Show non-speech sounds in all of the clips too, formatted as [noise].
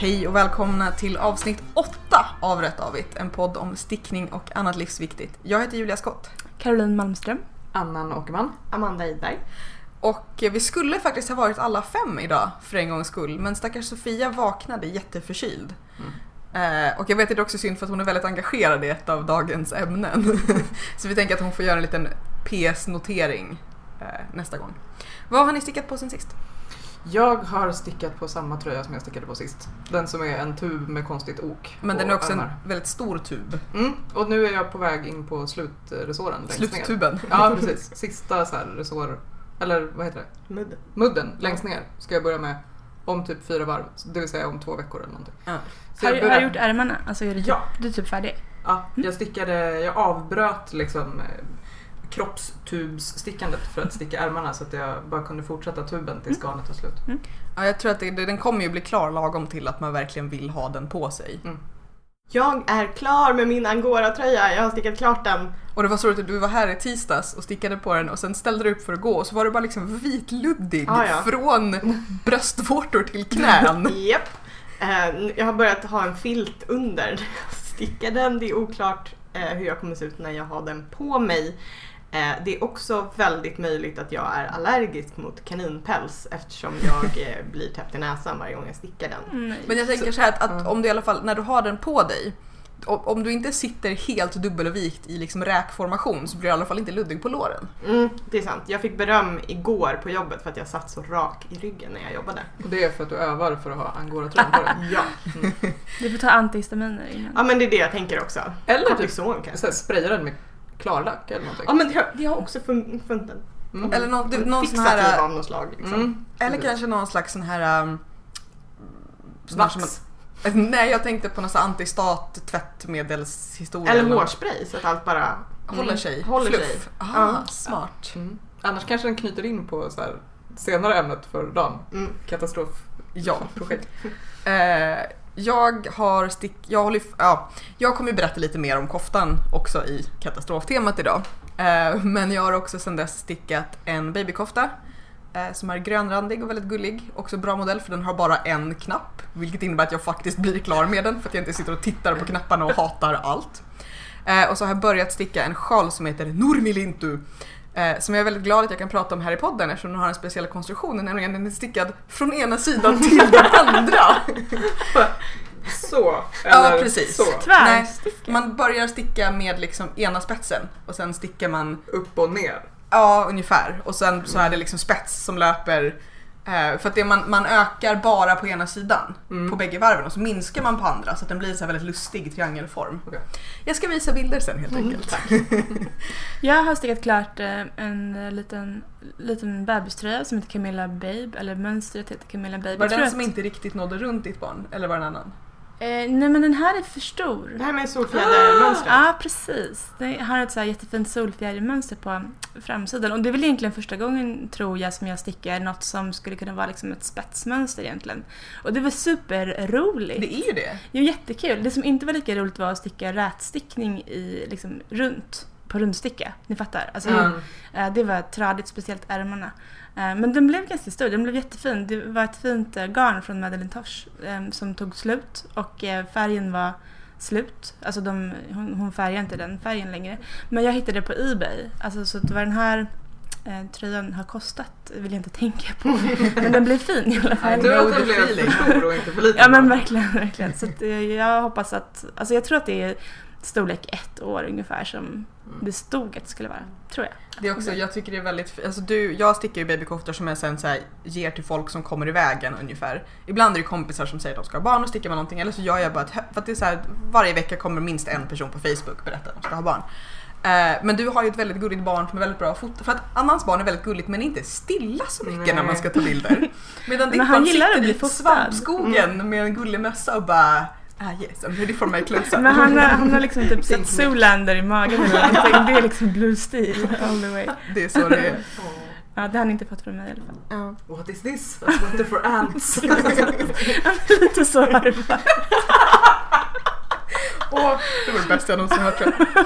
Hej och välkomna till avsnitt 8 av Rätt Avigt, en podd om stickning och annat livsviktigt. Jag heter Julia Skott Caroline Malmström. Annan Åkerman. Amanda Idberg. och vi skulle faktiskt ha varit alla fem idag för en gångs skull, men stackars Sofia vaknade jätteförkyld. Eh, och jag vet att det är också synd för att hon är väldigt engagerad i ett av dagens ämnen. [laughs] Så vi tänker att hon får göra en liten PS-notering eh, nästa gång. Vad har ni stickat på sen sist? Jag har stickat på samma tröja som jag stickade på sist. Den som är en tub med konstigt ok. Men den är också en ärmar. väldigt stor tub. Mm, och nu är jag på väg in på slutresåren längst ner. Sluttuben. Ja, precis. Sista så här resår, eller vad heter det? Mudd. Mudden längst ner ska jag börja med om typ fyra varv. Det vill säga om två veckor eller någonting. Ja. Har, jag har du gjort ärmarna? Alltså är du, typ, Ja. du är typ färdig? Ja, jag stickade, jag avbröt liksom eh, kroppstubsstickandet för att sticka ärmarna så att jag bara kunde fortsätta tuben tills garnet tar slut. Ja, jag tror att det, den kommer ju bli klar lagom till att man verkligen vill ha den på sig. Jag är klar med min Angora-tröja. Jag har stickat klart den. Och det var så roligt att du var här i tisdags och stickade på den och sen ställde du upp för att gå och så var du bara liksom vitluddig Ah, ja. från [laughs] bröstvårtor till knän. Japp. Eh, jag har börjat ha en filt under när [laughs] jag stickar den. Det är oklart eh, hur jag kommer se ut när jag har den på mig. Eh, det är också väldigt möjligt att jag är allergisk mot kaninpäls eftersom jag [laughs] eh, blir täppt i näsan varje gång jag stickar den. Nej. Men jag tänker så här att, att om du i alla fall, när du har den på dig, om, du inte sitter helt dubbelvikt i liksom räkformation så blir du i alla fall inte luddig på låren. Mm, det är sant. Jag fick beröm igår på jobbet för att jag satt så rak i ryggen när jag jobbade. Och det är för att du övar för att ha angora-tröjan på [laughs] dig. Ja. Du får ta antihistaminer innan. ja, men det är det jag tänker också. Eller typ kanske. så här, spraya den med klarlack eller någonting. Ja men det har, det har också fun- funnits Mm. Eller någon, du, någon sån här, av något slag. Liksom. Mm. eller Precis. kanske någon slags sån här um, sån här som Vax. man- [laughs] Nej, jag tänkte på någon sån här antistat tvättmedelshistoria. Eller hårspray så att allt bara Håller sig. Mm, håller Fluff. sig. Ah, Ja. smart. Mm. Annars kanske den knyter in på så här, senare ämnet för dagen. Mm. Katastrof. Ja. [laughs] Eh, jag har stick... Jag, håller, ja, jag kommer ju berätta lite mer om koftan också i katastroftemat idag. Eh, men jag har också sedan dess stickat en babykofta eh, som är grönrandig och väldigt gullig. Också bra modell för den har bara en knapp. Vilket innebär att jag faktiskt blir klar med den för att jag inte sitter och tittar på knapparna och hatar allt. Eh, och så har jag börjat sticka en sjal som heter Nurmilintu. Eh, som jag är väldigt glad att jag kan prata om här i podden eftersom den har en speciell konstruktion, nämligen den är stickad från ena sidan till den [laughs] andra. Så. Ja, precis. Så. Nej, man börjar sticka med liksom ena spetsen och sen stickar man, Upp och ner. ja ungefär, och sen så är det liksom spets som löper för att det man, man ökar bara på ena sidan Mm. på bägge varven och så minskar man på andra så att den blir så här väldigt lustig triangelform. Okej. Jag ska visa bilder sen helt enkelt. [laughs] Jag har stickat klart eh, en eh, liten, liten bebiströja som heter Camilla Babe, eller mönstret heter Camilla Babe. Var det den som att- inte riktigt nådde runt ditt barn? Eller var det en annan? Eh, nej men den här är för stor. Det här med solfjädermönstret. Ja, precis. Den har ett så här jättefint solfjädermönster på framsidan. Och det är väl egentligen första gången, tror jag, som jag stickar något som skulle kunna vara liksom ett spetsmönster egentligen. Och det var superroligt. Det är ju det. Jo, jättekul. Det som inte var lika roligt var att sticka rätstickning i, liksom, runt, på rundsticka. Ni fattar? Alltså, Mm. eh, det var tradigt, speciellt ärmarna. Eh, men den blev ganska stor, den blev jättefin. Det var ett fint eh, garn från Madeleine Tosh eh, som tog slut och färgen var slut. Alltså de, hon, hon färgade inte den färgen längre. Men jag hittade det på Ebay. Alltså, så att vad den här eh, tröjan har kostat vill jag inte tänka på. [laughs] Men den blev fin i alla fall. Tur att den blev för stor och inte för liten. Ja men verkligen, verkligen. Så att, eh, jag hoppas att, alltså jag tror att det är storlek ett år ungefär som det stod att det skulle vara. Tror jag. Det är också, jag tycker det är väldigt, alltså du, jag stickar ju babykoftor som jag sen så här ger till folk som kommer i vägen ungefär. Ibland är det kompisar som säger att de ska ha barn och stickar man någonting eller så gör jag bara ett, för att det är så här, varje vecka kommer minst en person på Facebook berätta att de ska ha barn. Eh, men du har ju ett väldigt gulligt barn som är väldigt bra fota. För att Annans barn är väldigt gulligt men inte stilla så mycket Nej. när man ska ta bilder. [laughs] Medan ditt Men han barn gillar sitter i fotad. svampskogen med en gullig mössa och bara Ah yes, I'm ready for my close-up. Men han har, han har liksom typ sett. Zoolander i magen eller [laughs] någonting. Det är liksom blue steel all the way. [laughs] Det är så det är. [laughs] Ja, det har han inte fått från mig i alla fall. Ja. What is this? A sweater for ants. Lite så var det bara. Åh, det var det bästa jag någonsin hört tror jag.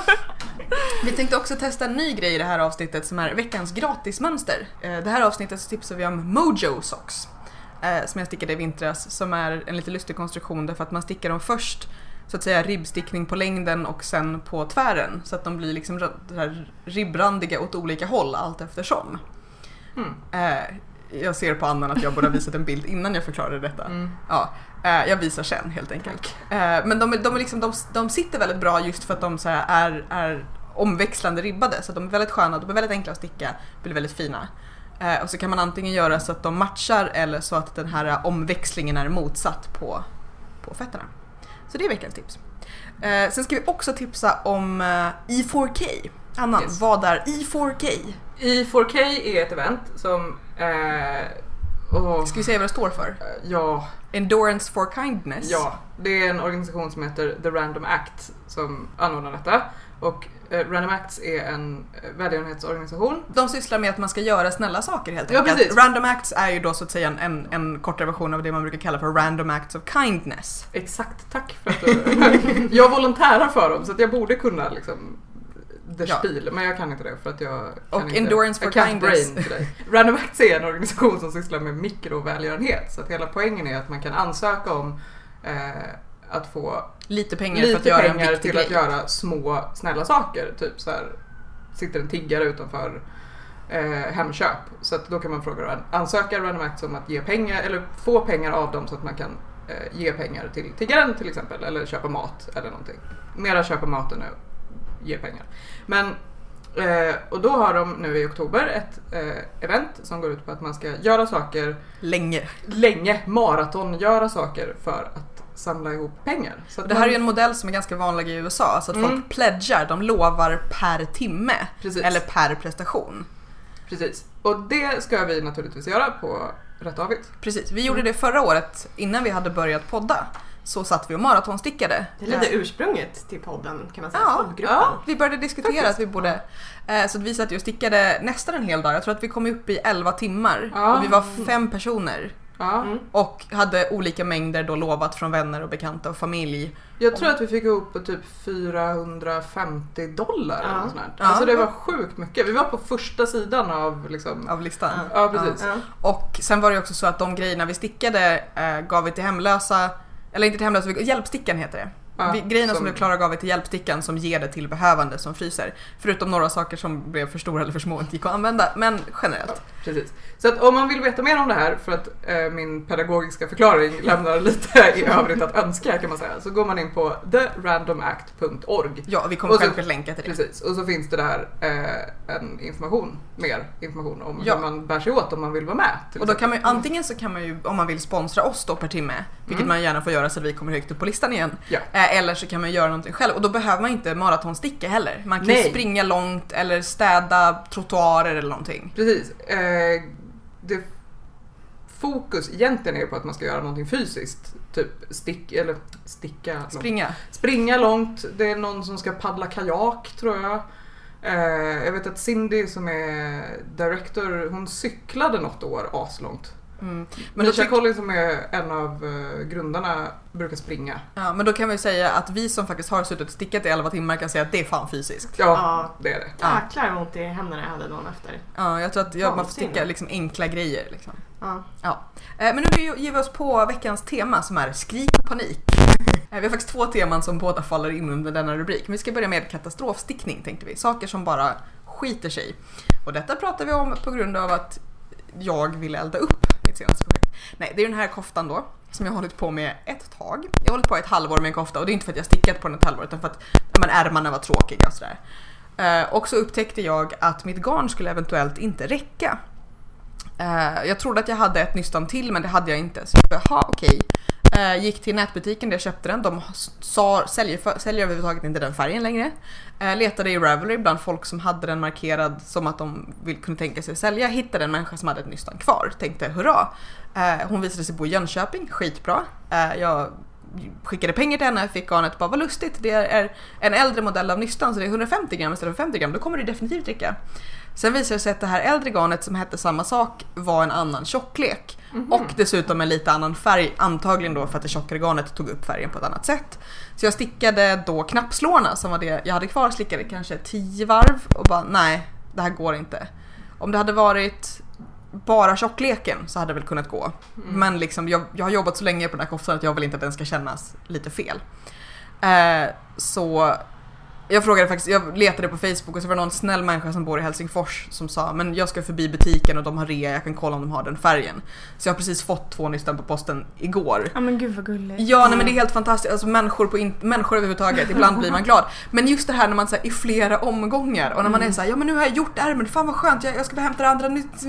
Vi tänkte också testa en ny grej i det här avsnittet som är veckans gratismönster. Eh, Det här avsnittet så tipsar vi om Mojo Socks. Eh, som jag stickade i vintras som är en lite lustig konstruktion därför att man stickar dem först så att säga ribbstickning på längden och sen på tvären så att de blir liksom ribbrandiga åt olika håll allt eftersom. Mm. Eh, jag ser på Annan att jag borde ha visat en bild innan jag förklarade detta. Mm. Ja, eh, jag visar sen helt enkelt. Eh, men de, de, är liksom, de, de sitter väldigt bra just för att de här, är, är omväxlande ribbade så de är väldigt sköna, de är väldigt enkla att sticka, blir väldigt fina. Eh, och så kan man antingen göra så att de matchar eller så att den här omväxlingen är motsatt på, på fötterna. Så det är veckans tips. Eh, sen ska vi också tipsa om eh, E4K. Annan, Yes. vad är E E4K? I4K är ett event som... Eh, åh, Ska vi säga vad det står för? eh, ja, Endurance for kindness. ja, det är en organisation som heter The Random Act som anordnar detta. Och eh, Random Acts är en eh, välgörenhetsorganisation. De sysslar med att man ska göra snälla saker helt Ja, enkelt. precis. Random acts är ju då så att säga en, en, en kortare version av det man brukar kalla för random acts of kindness. Exakt, tack för att du... [laughs] jag volontärar för dem så att jag borde kunna liksom the Ja. spiel, men jag kan inte det för att jag kan Och inte, Endurance for Kindness. Random Acts är en organisation som sysslar med mikrovälgörenhet så att hela poängen är att man kan ansöka om eh, att få Lite pengar för lite att göra en viktig till att grej. göra små snälla saker. Typ så här sitter en tiggare utanför eh, Hemköp. Så att då kan man fråga ansöka Random Acts om att ge pengar eller få pengar av dem så att man kan eh, ge pengar till tiggaren till exempel eller köpa mat eller någonting. Mera köpa mat än att ge pengar. Men eh, och då har de nu i oktober ett eh, event som går ut på att man ska göra saker Länge. länge, maraton, göra saker för att samla ihop pengar. Så att Det här man- är ju en modell som är ganska vanlig i USA, alltså att Mm. folk pledgar, de lovar per timme. Precis. Eller per prestation. Precis. Och det ska vi naturligtvis göra på Rätt Avigt. Precis, vi gjorde det förra året innan vi hade börjat podda. Så satt vi och maratonstickade. Det är lite ursprunget till podden kan man säga. Ja, ja. Vi började diskutera Faktiskt. att vi borde... Eh, så att vi satt ju och stickade nästan en hel dag. Jag tror att vi kom upp i 11 timmar. Ja. Och vi var fem personer. Ja. Mm. Och hade olika mängder då lovat från vänner och bekanta och familj. Jag tror att vi fick ihop på typ 450 dollar eller Ja. något sånt. Ja. Alltså det var sjukt mycket. Vi var på första sidan av liksom... av listan. Ja. Ja, precis. Ja. Och sen var det också så att de grejerna vi stickade eh, gav vi till hemlösa, eller inte till hemlösa, hjälpstickan heter det. Ja, grejerna som, som- du klarar gav vi till hjälpstickan som ger det till behövande som fryser. Förutom några saker som blev för stora eller för små och inte gick att använda, men generellt. Precis. Så att om man vill veta mer om det här, för att eh, min pedagogiska förklaring [laughs] lämnar lite i övrigt att önska kan man säga, så går man in på therandomact.org. Ja, vi kommer självklart länka till det. Precis, och så finns det där eh, en information, mer information om Ja. hur man bär sig åt om man vill vara med. Och då kan man ju, antingen så kan man ju, om man vill sponsra oss då per timme, vilket Mm. man gärna får göra så att vi kommer högt upp på listan igen. Ja. Eller så kan man göra någonting själv och då behöver man inte maratonsticka heller. Man kan Nej. springa långt eller städa trottoarer eller någonting. Precis. Eh, det fokus egentligen är på att man ska göra någonting fysiskt. Typ stick, eller sticka långt. Springa. Springa långt. Det är någon som ska paddla kajak tror jag. Eh, jag vet att Cindy som är director, hon cyklade något år aslångt. Mm. Men, Misha Collins som är en av eh, grundarna brukar springa. ja, men då kan vi säga att vi som faktiskt har suttit och stickat i 11 timmar kan säga att det är fan fysiskt. Ja, Ja. det är det. Ja. Jäklar vad ont i händerna jag hade dagen efter. Ja, jag tror att jag, man får sticka liksom enkla grejer. Liksom. Ja. Eh, Men nu ger vi oss på veckans tema som är skrik och panik. [laughs] Eh, Vi har faktiskt två teman som båda faller in under denna rubrik. Men vi ska börja med katastrofstickning tänkte vi. Saker som bara skiter sig. Och detta pratar vi om på grund av att jag ville elda upp mitt senaste projekt. Nej, det är den här koftan då som jag har hållit på med ett tag. Jag har hållit på ett halvår med en kofta och det är inte för att jag stickat på den ett halvår utan för att men ärmarna var tråkiga och sådär. Uh, och så upptäckte jag att mitt garn skulle eventuellt inte räcka. Uh, jag trodde att jag hade ett nystan till men det hade jag inte. Så jag bara, jaha okej. Eh, gick till nätbutiken där jag köpte den. De sa, säljer, säljer överhuvudtaget inte den färgen längre. Eh, letade i Ravelry bland folk som hade den markerad som att de vill, kunde tänka sig sälja. Hittade en människa som hade ett nystan kvar. Tänkte hurra. Eh, hon visade sig bo i Jönköping, skitbra. Eh, jag skickade pengar till henne, fick garnet, bara vad lustigt. Det är en äldre modell av nystan så det är 150 gram istället för 50 gram. Då kommer det definitivt räcka. Sen visade det sig att det här äldre garnet som hette samma sak var en annan tjocklek. Och dessutom en lite annan färg, antagligen då för att det tjockare garnet tog upp färgen på ett annat sätt. Så jag stickade då knappslårna som var det jag hade kvar, slickade kanske 10 varv och bara nej, det här går inte. Om det hade varit bara tjockleken så hade det väl kunnat gå. Mm. Men liksom, jag, jag har jobbat så länge på den här koftan att jag vill inte att den ska kännas lite fel. Eh, så jag frågade faktiskt, jag letade på Facebook och så var det någon snäll människa som bor i Helsingfors som sa men jag ska förbi butiken och de har rea, jag kan kolla om de har den färgen. Så jag har precis fått två nystan på posten igår. Ja men gud vad gulligt. Ja, nej, men det är helt fantastiskt. Alltså människor, på in- människor överhuvudtaget, ibland blir man [laughs] glad. Men just det här när man så här, i flera omgångar och när man är så här, ja men nu har jag gjort ärmen, fan vad skönt, jag, jag ska bara hämta det andra nytt.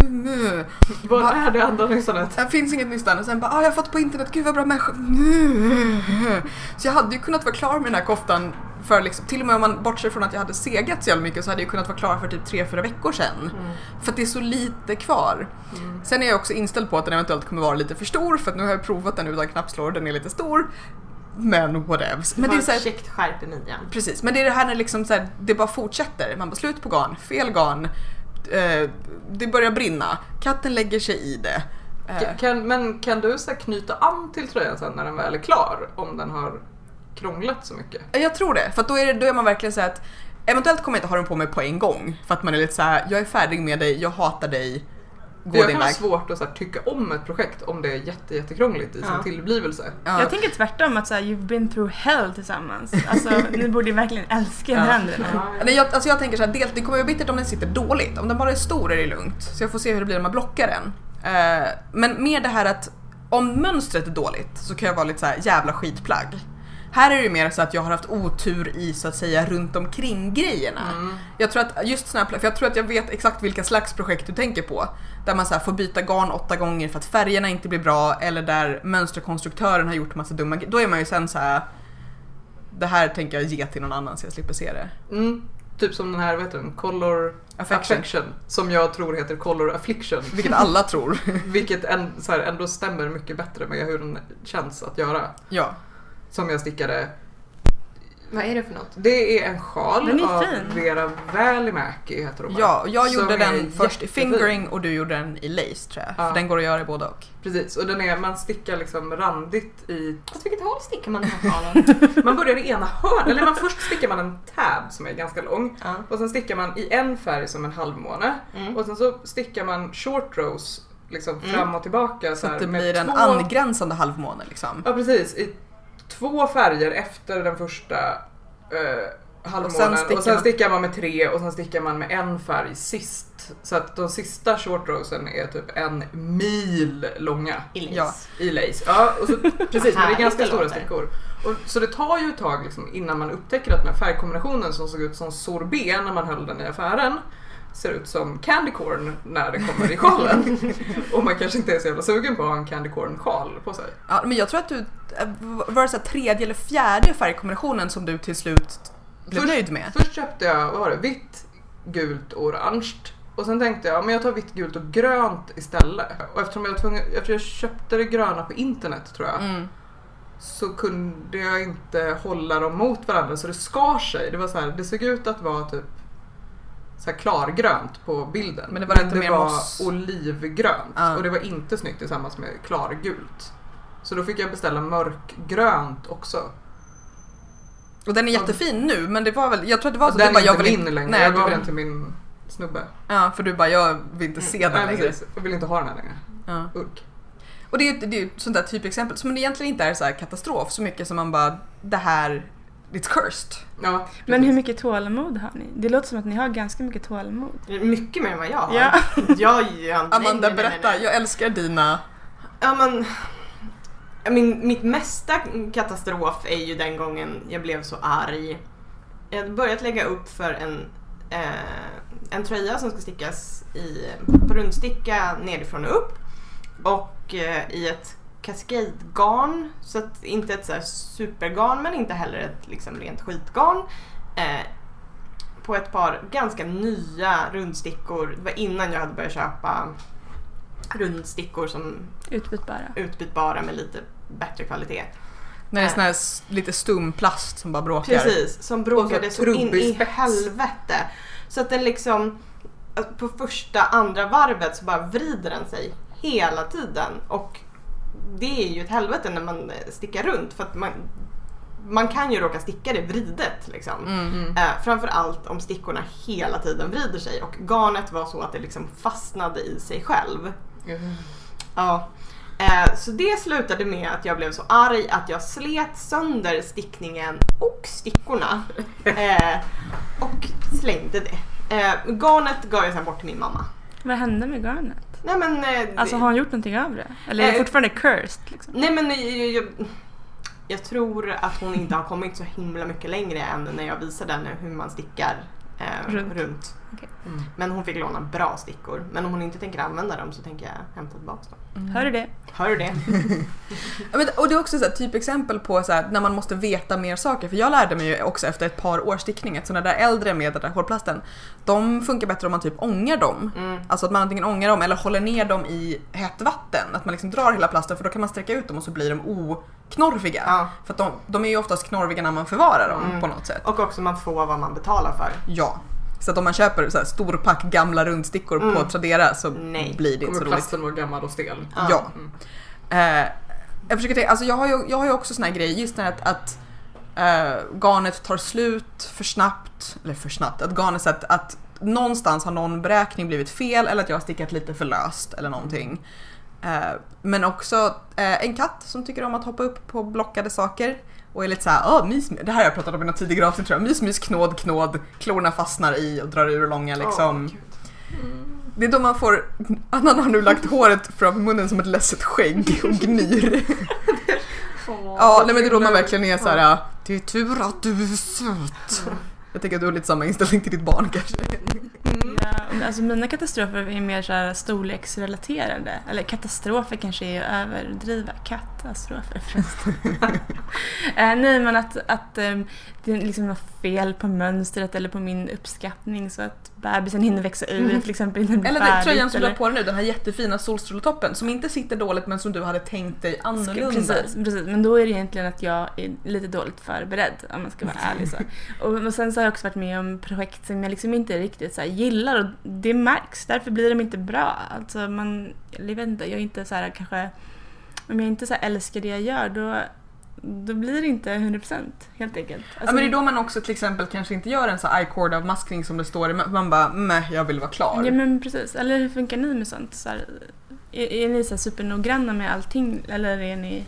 Vad Va- är det andra nystanet? Det finns inget nystan och sen bara, ah, jag har fått på internet, gud vad bra människor. [laughs] Så jag hade ju kunnat vara klar med den här koftan för liksom, till och med om man bortser från att jag hade segat så jävla mycket så hade jag kunnat vara klar för typ 3-4 veckor sedan. För att det är så lite kvar. Sen är jag också inställd på att den eventuellt kommer vara lite för stor för att nu har jag provat den utan knappslår den är lite stor. Men whatevs. Men det är så här, käckt skärp i midjan. Precis, men det är det här när liksom så här, det bara fortsätter. Man bara slut på garn, fel garn, eh, det börjar brinna, katten lägger sig i det. Eh, Ka- Kan, men kan du så knyta an till tröjan sen när den väl är klar? Om den har krånglat så mycket? Jag tror det, för att då är, det, då är man verkligen så att eventuellt kommer jag inte ha den på mig på en gång. För att man är lite så här, jag är färdig med dig, jag hatar dig, gå jag din kan ha väg. svårt att så här, tycka om ett projekt om det är jätte, jättekrångligt i sin Ja. tillblivelse. Ja. Jag tänker tvärtom att så här, you've been through hell tillsammans. Alltså [laughs] ni borde ju verkligen älska Ja. varandra nu. Nej, jag, alltså jag tänker så här, dels, det kommer vara bittert om den sitter dåligt. Om den bara är stor är det lugnt. Så jag får se hur det blir när man blockar den. Eh, men mer det här att om mönstret är dåligt så kan jag vara lite så här jävla skitplagg. Här är det ju mer så att jag har haft otur i så att säga runt omkring grejerna. Mm. Jag tror att just såna här, för jag tror att jag vet exakt vilka slags projekt du tänker på. Där man så får byta garn åtta gånger för att färgerna inte blir bra eller där mönsterkonstruktören har gjort massa dumma grejer. Då är man ju sen så här. Det här tänker jag ge till någon annan så jag slipper se det. Mm. Typ som den här, vad heter den? Color Affection. affection. Som jag tror heter Color affliction. Vilket alla tror. [laughs] Vilket en, så här, ändå stämmer mycket bättre med hur den känns att göra. Ja. Som jag stickade. Vad är det för något? Det är en sjal Den är av fin. Vera Välimäki heter hon? Ja, och jag Som gjorde är den först i jättefin. fingering och du gjorde den i lace tror jag. Ja. För den går att göra i båda och. Precis, och den är, man stickar liksom randigt i... Åt vilket håll stickar man den här sjalen? [laughs] Man börjar i ena hörnet, eller man, först stickar man en tab som är ganska lång. ja. Och sen stickar man i en färg som en halvmåne. Mm. Och sen så stickar man short rows liksom Mm. fram och tillbaka. Så här att det med blir en två- angränsande halvmåne liksom. Ja precis, i två färger efter den första eh, halvmånen. Och stickar sen, man- stickar man med tre och sen stickar man med en färg sist. Så att de sista short rowsen är typ en mil långa I lace. Ja. i lace. Ja, och så, [laughs] precis, men det är ganska stora stickor. Och, så det tar ju ett tag liksom, innan man upptäcker att den här färgkombinationen som såg ut som sorbet när man höll den i affären ser ut som candy corn när det kommer i sjalen. [laughs] och man kanske inte är så jävla sugen på att ha en candy corn sjal på sig. Ja, men jag tror att du, var det så tredje eller fjärde färgkombinationen som du till slut blev Först- nöjd med? Först köpte jag, vad var det, vitt, gult orange. Och sen tänkte jag, men jag tar vitt, gult och grönt istället. Och eftersom jag, tvungen, eftersom jag köpte det gröna på internet tror jag, Mm. så kunde jag inte hålla dem mot varandra så det skar sig. Det var så här, det såg ut att vara typ så här klargrönt på bilden. Men det var inte mer var moss? olivgrönt Ja. och det var inte snyggt tillsammans med klargult. Så då fick jag beställa mörkgrönt också. Och den är jättefin nu men det var väl, jag tror att det var så den du är bara, inte jag vill min längre, Nej, jag gav den till min snubbe. ja, för du bara, jag vill inte se den Nej, längre. precis. Jag vill inte ha den här längre. Ja. Urk. Och det är ju det ett sånt där typexempel som egentligen inte är så här katastrof så mycket som man bara, det här, it's cursed. Ja, Men hur mycket tålamod har ni? Det låter som att ni har ganska mycket tålamod. Mycket mer än vad jag har. Ja. [laughs] Jag, jag, Amanda, nej, nej, nej, berätta, nej. jag älskar dina... Ja, men, min, mitt mesta katastrof är ju den gången jag blev så arg. Jag hade börjat lägga upp för en, eh, en tröja som ska stickas i, på rundsticka nerifrån och upp. Och eh, i ett cascade-garn. Så att inte ett så här supergarn men inte heller ett liksom rent skitgarn. Eh, på ett par ganska nya rundstickor. Det var innan jag hade börjat köpa rundstickor som Utbytbara. utbytbara med lite bättre kvalitet. När det är Äh. sån här lite stum plast som bara bråkar. Precis, som bråkade så så in i helvete. Så att den liksom på första, andra varvet så bara vrider den sig hela tiden. Och det är ju ett helvete när man stickar runt för att man, man kan ju råka sticka det vridet liksom. Mm. Eh, framförallt om stickorna hela tiden vrider sig och garnet var så att det liksom fastnade i sig själv. Ja. Eh, så det slutade med att jag blev så arg att jag slet sönder stickningen och stickorna. Eh, och slängde det. Eh, garnet gav jag sen bort till min mamma. Vad hände med garnet? Nej men... Eh, Alltså har hon gjort någonting av det? Eller är det Eh, fortfarande cursed? Liksom? Nej men jag, jag, jag tror att hon inte har kommit så himla mycket längre än när jag visade henne hur man stickar eh, Runt. runt. Okej. Mm. Men hon fick låna bra stickor. Men om hon inte tänker använda dem så tänker jag hämta tillbaka dem. Hör du det? Hör du det? [laughs] Men, och det är också så här, typexempel på så här, när man måste veta mer saker. För jag lärde mig ju också efter ett par års stickning att sådana där äldre med den där hårplasten, de funkar bättre om man typ ångar dem. Mm. Alltså att man antingen ångar dem eller håller ner dem i hett vatten. Att man liksom drar hela plasten för då kan man sträcka ut dem och så blir de oknorviga. Ja. För att de, de är ju oftast knorviga när man förvarar dem Mm. på något sätt. Och också man får vad man betalar för. Ja. Så att om man köper så här stor pack gamla rundstickor Mm. på Tradera så Nej. blir det inte så Kommer roligt. plasten vara gammal och stel? Ja. Ja. Mm. Eh, jag försöker tänka, alltså jag har ju, jag har ju också såna här grejer, just när att, att eh, garnet tar slut för snabbt, eller för snabbt, att garnet så att, att någonstans har någon beräkning blivit fel eller att jag har stickat lite för löst eller någonting. Eh, men också en katt som tycker om att hoppa upp på blockade saker och är lite såhär, åh mys, mys." det här har jag pratat om i något tidigare avsnitt tror jag, mys, mys, knåd, knåd, klorna fastnar i och drar ur långa liksom. Åh, gud. Det är då man får, Annan har nu lagt håret framför munnen som ett ledset skägg och gnyr. Ja, nej men det är då man verkligen är så här. Det är tur att du är söt. Jag tänker att du har lite samma inställning till ditt barn kanske. Men alltså mina katastrofer är mer så här storleksrelaterade. Eller katastrofer kanske är att överdriva. Katastrofer förresten. [laughs] eh, nej men att, att eh, det är liksom något fel på mönstret eller på min uppskattning så att bebisen hinner växa ur till exempel Eller den färdigt. tröjan som du har på dig nu, den här jättefina solstråletoppen som inte sitter dåligt men som du hade tänkt dig annorlunda. Precis, precis, men då är det egentligen att jag är lite dåligt förberedd om man ska vara ärlig. Så. [laughs] Och, och sen så har jag också varit med om projekt som jag liksom inte riktigt så gillar och det märks, därför blir de inte bra. Alltså man, jag vet inte, jag är inte så här kanske, om jag inte så här älskar det jag gör då, då blir det inte 100% helt enkelt. Ja Alltså, men det är då man också till exempel kanske inte gör en så här I-cord av maskning som det står i, man bara meh, jag vill vara klar. Ja men precis, eller hur funkar ni med sånt? Så här, är, är ni så supernoggranna med allting eller är ni...